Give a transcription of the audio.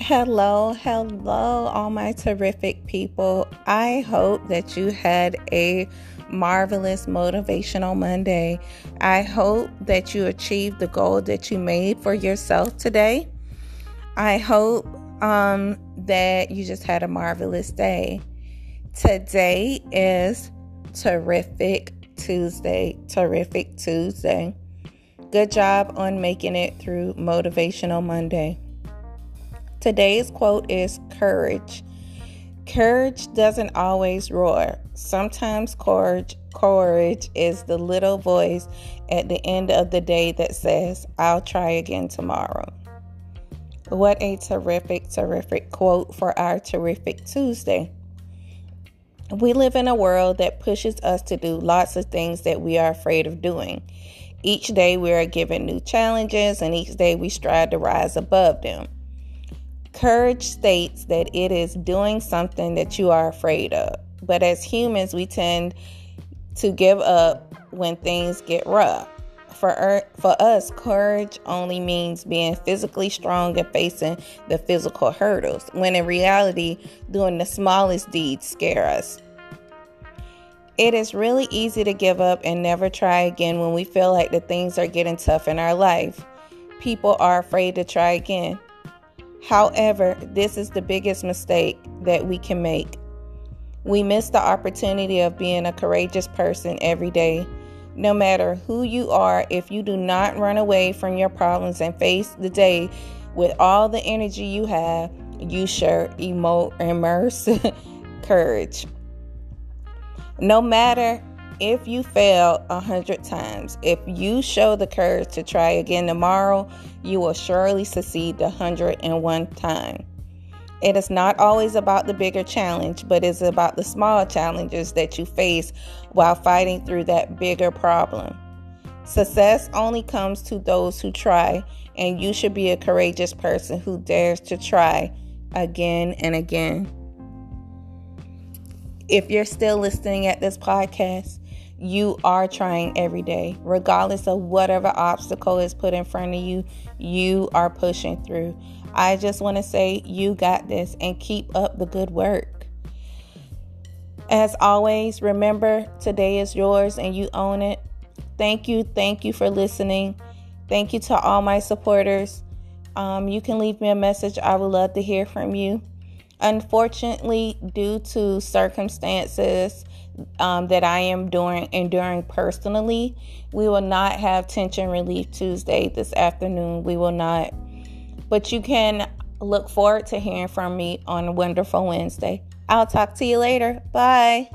Hello, hello, all my terrific people. I hope that you had a marvelous motivational Monday. I hope that you achieved the goal that you made for yourself today. I hope um, that you just had a marvelous day. Today is Terrific Tuesday. Terrific Tuesday. Good job on making it through Motivational Monday. Today's quote is courage. Courage doesn't always roar. Sometimes courage courage is the little voice at the end of the day that says, "I'll try again tomorrow." What a terrific terrific quote for our terrific Tuesday. We live in a world that pushes us to do lots of things that we are afraid of doing. Each day we are given new challenges and each day we strive to rise above them. Courage states that it is doing something that you are afraid of. But as humans, we tend to give up when things get rough. For, er, for us, courage only means being physically strong and facing the physical hurdles, when in reality, doing the smallest deeds scare us. It is really easy to give up and never try again when we feel like the things are getting tough in our life. People are afraid to try again. However, this is the biggest mistake that we can make. We miss the opportunity of being a courageous person every day. No matter who you are, if you do not run away from your problems and face the day with all the energy you have, you sure emote immerse courage. No matter if you fail a hundred times, if you show the courage to try again tomorrow, you will surely succeed the hundred and one time. It is not always about the bigger challenge, but it's about the small challenges that you face while fighting through that bigger problem. Success only comes to those who try, and you should be a courageous person who dares to try again and again. If you're still listening at this podcast, you are trying every day. Regardless of whatever obstacle is put in front of you, you are pushing through. I just want to say you got this and keep up the good work. As always, remember today is yours and you own it. Thank you. Thank you for listening. Thank you to all my supporters. Um, you can leave me a message. I would love to hear from you. Unfortunately, due to circumstances, um, that I am doing enduring personally. We will not have tension relief Tuesday this afternoon. We will not. But you can look forward to hearing from me on a wonderful Wednesday. I'll talk to you later. Bye.